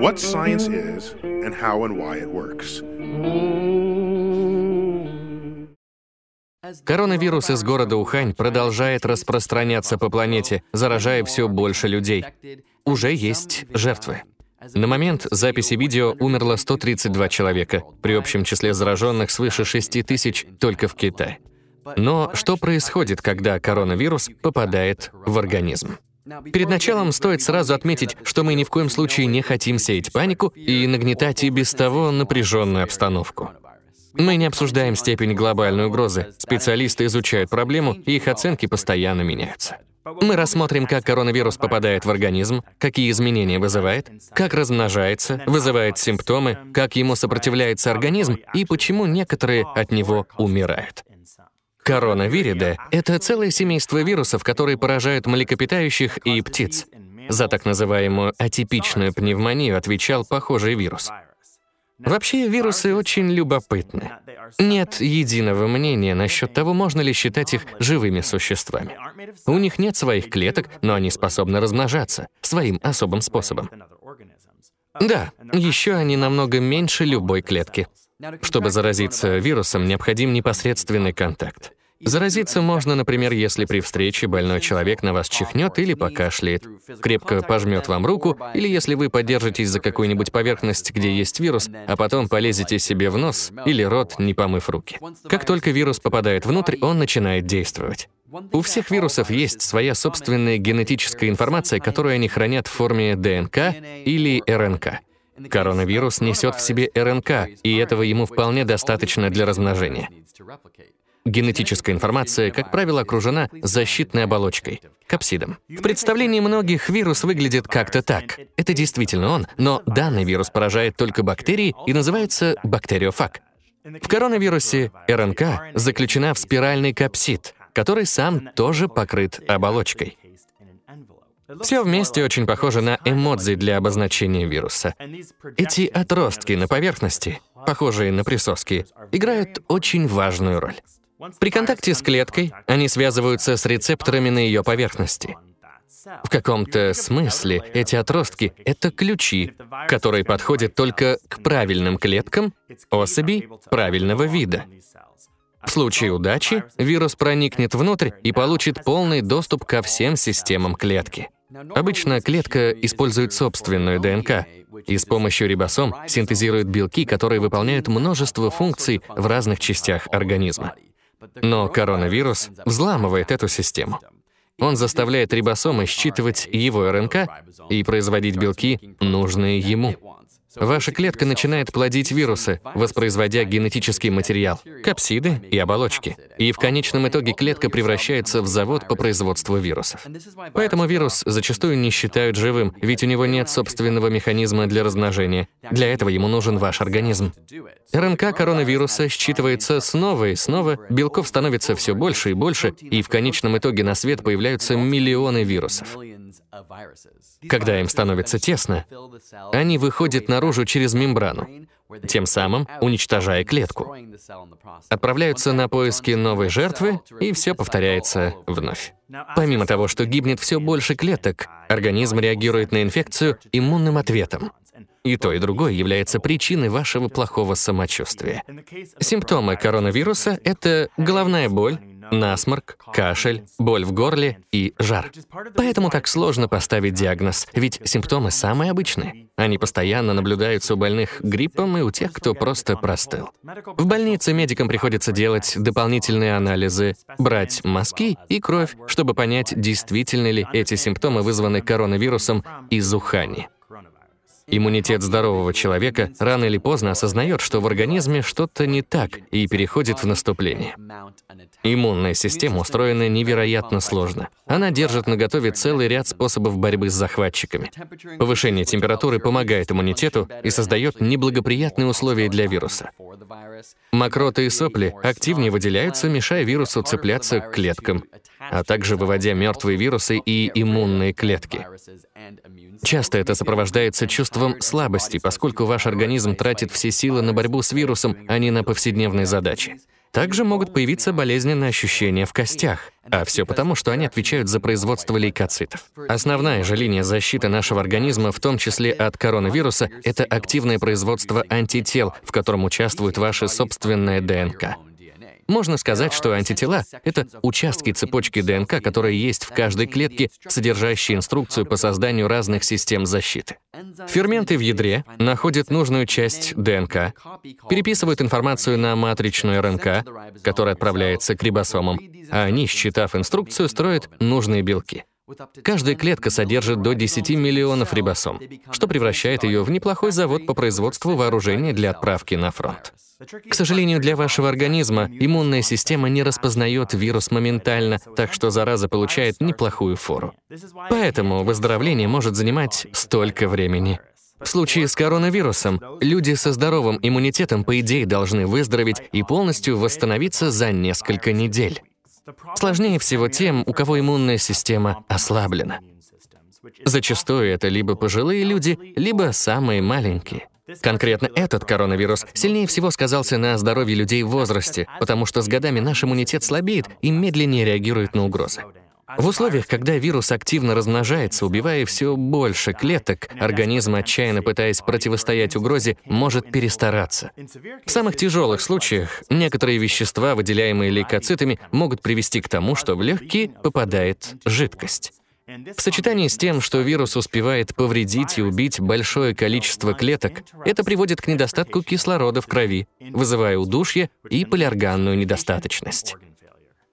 what science is and how and why it works. Коронавирус из города Ухань продолжает распространяться по планете, заражая все больше людей. Уже есть жертвы. На момент записи видео умерло 132 человека, при общем числе зараженных свыше 6 тысяч только в Китае. Но что происходит, когда коронавирус попадает в организм? Перед началом стоит сразу отметить, что мы ни в коем случае не хотим сеять панику и нагнетать и без того напряженную обстановку. Мы не обсуждаем степень глобальной угрозы. Специалисты изучают проблему, и их оценки постоянно меняются. Мы рассмотрим, как коронавирус попадает в организм, какие изменения вызывает, как размножается, вызывает симптомы, как ему сопротивляется организм и почему некоторые от него умирают. Коронавириды — это целое семейство вирусов, которые поражают млекопитающих и птиц. За так называемую атипичную пневмонию отвечал похожий вирус. Вообще, вирусы очень любопытны. Нет единого мнения насчет того, можно ли считать их живыми существами. У них нет своих клеток, но они способны размножаться своим особым способом. Да, еще они намного меньше любой клетки. Чтобы заразиться вирусом, необходим непосредственный контакт. Заразиться можно, например, если при встрече больной человек на вас чихнет или покашляет, крепко пожмет вам руку, или если вы подержитесь за какую-нибудь поверхность, где есть вирус, а потом полезете себе в нос или рот, не помыв руки. Как только вирус попадает внутрь, он начинает действовать. У всех вирусов есть своя собственная генетическая информация, которую они хранят в форме ДНК или РНК. Коронавирус несет в себе РНК, и этого ему вполне достаточно для размножения. Генетическая информация, как правило, окружена защитной оболочкой — капсидом. В представлении многих вирус выглядит как-то так. Это действительно он, но данный вирус поражает только бактерии и называется бактериофаг. В коронавирусе РНК заключена в спиральный капсид, который сам тоже покрыт оболочкой. Все вместе очень похоже на эмодзи для обозначения вируса. Эти отростки на поверхности, похожие на присоски, играют очень важную роль. При контакте с клеткой они связываются с рецепторами на ее поверхности. В каком-то смысле эти отростки — это ключи, которые подходят только к правильным клеткам особей правильного вида. В случае удачи вирус проникнет внутрь и получит полный доступ ко всем системам клетки. Обычно клетка использует собственную ДНК и с помощью рибосом синтезирует белки, которые выполняют множество функций в разных частях организма. Но коронавирус взламывает эту систему. Он заставляет рибосомы считывать его РНК и производить белки, нужные ему. Ваша клетка начинает плодить вирусы, воспроизводя генетический материал, капсиды и оболочки. И в конечном итоге клетка превращается в завод по производству вирусов. Поэтому вирус зачастую не считают живым, ведь у него нет собственного механизма для размножения. Для этого ему нужен ваш организм. РНК коронавируса считывается снова и снова, белков становится все больше и больше, и в конечном итоге на свет появляются миллионы вирусов. Когда им становится тесно, они выходят наружу через мембрану, тем самым уничтожая клетку. Отправляются на поиски новой жертвы, и все повторяется вновь. Помимо того, что гибнет все больше клеток, организм реагирует на инфекцию иммунным ответом. И то, и другое является причиной вашего плохого самочувствия. Симптомы коронавируса — это головная боль, насморк, кашель, боль в горле и жар. Поэтому так сложно поставить диагноз, ведь симптомы самые обычные. Они постоянно наблюдаются у больных гриппом и у тех, кто просто простыл. В больнице медикам приходится делать дополнительные анализы, брать мазки и кровь, чтобы понять, действительно ли эти симптомы вызваны коронавирусом из Ухани. Иммунитет здорового человека рано или поздно осознает, что в организме что-то не так и переходит в наступление. Иммунная система устроена невероятно сложно. Она держит наготове целый ряд способов борьбы с захватчиками. Повышение температуры помогает иммунитету и создает неблагоприятные условия для вируса. Мокроты и сопли активнее выделяются, мешая вирусу цепляться к клеткам, а также выводя мертвые вирусы и иммунные клетки. Часто это сопровождается чувством слабости, поскольку ваш организм тратит все силы на борьбу с вирусом, а не на повседневные задачи. Также могут появиться болезненные ощущения в костях, а все потому, что они отвечают за производство лейкоцитов. Основная же линия защиты нашего организма, в том числе от коронавируса, это активное производство антител, в котором участвует ваша собственная ДНК. Можно сказать, что антитела — это участки цепочки ДНК, которые есть в каждой клетке, содержащие инструкцию по созданию разных систем защиты. Ферменты в ядре находят нужную часть ДНК, переписывают информацию на матричную РНК, которая отправляется к рибосомам, а они, считав инструкцию, строят нужные белки. Каждая клетка содержит до 10 миллионов рибосом, что превращает ее в неплохой завод по производству вооружения для отправки на фронт. К сожалению, для вашего организма иммунная система не распознает вирус моментально, так что зараза получает неплохую фору. Поэтому выздоровление может занимать столько времени. В случае с коронавирусом люди со здоровым иммунитетом, по идее, должны выздороветь и полностью восстановиться за несколько недель. Сложнее всего тем, у кого иммунная система ослаблена. Зачастую это либо пожилые люди, либо самые маленькие. Конкретно этот коронавирус сильнее всего сказался на здоровье людей в возрасте, потому что с годами наш иммунитет слабеет и медленнее реагирует на угрозы. В условиях, когда вирус активно размножается, убивая все больше клеток, организм, отчаянно пытаясь противостоять угрозе, может перестараться. В самых тяжелых случаях некоторые вещества, выделяемые лейкоцитами, могут привести к тому, что в легкие попадает жидкость. В сочетании с тем, что вирус успевает повредить и убить большое количество клеток, это приводит к недостатку кислорода в крови, вызывая удушье и полиорганную недостаточность.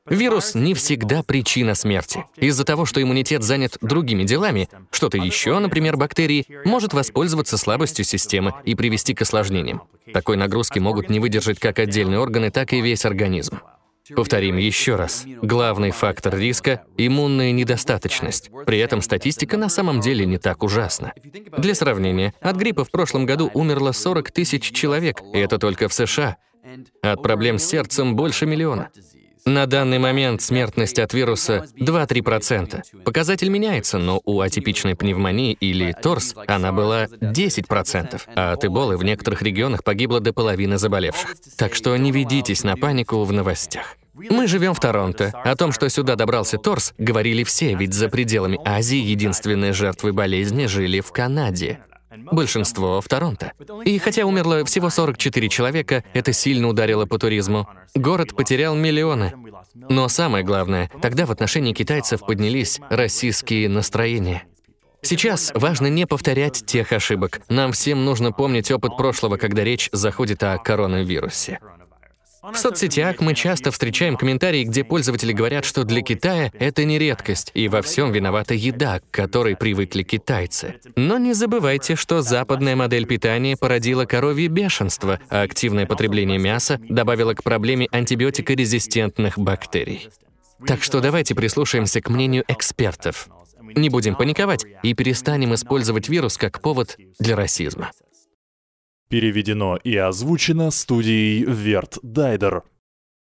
Вирус не всегда причина смерти. Из-за того, что иммунитет занят другими делами, что-то еще, например, бактерии, может воспользоваться слабостью системы и привести к осложнениям. Такой нагрузки могут не выдержать как отдельные органы, так и весь организм. Повторим еще раз. Главный фактор риска — иммунная недостаточность. При этом статистика на самом деле не так ужасна. Для сравнения, от гриппа в прошлом году умерло 40 тысяч человек, и это только в США. От проблем с сердцем больше миллиона. На данный момент смертность от вируса 2-3%. Показатель меняется, но у атипичной пневмонии или ТОРС она была 10%, а от эболы в некоторых регионах погибло до половины заболевших. Так что не ведитесь на панику в новостях. Мы живем в Торонто. О том, что сюда добрался Торс, говорили все, ведь за пределами Азии единственные жертвы болезни жили в Канаде. Большинство в Торонто. И хотя умерло всего 44 человека, это сильно ударило по туризму. Город потерял миллионы. Но самое главное, тогда в отношении китайцев поднялись российские настроения. Сейчас важно не повторять тех ошибок. Нам всем нужно помнить опыт прошлого, когда речь заходит о коронавирусе. В соцсетях мы часто встречаем комментарии, где пользователи говорят, что для Китая это не редкость, и во всем виновата еда, к которой привыкли китайцы. Но не забывайте, что западная модель питания породила коровье бешенство, а активное потребление мяса добавило к проблеме антибиотикорезистентных бактерий. Так что давайте прислушаемся к мнению экспертов. Не будем паниковать и перестанем использовать вирус как повод для расизма. Переведено и озвучено студией Верт Дайдер.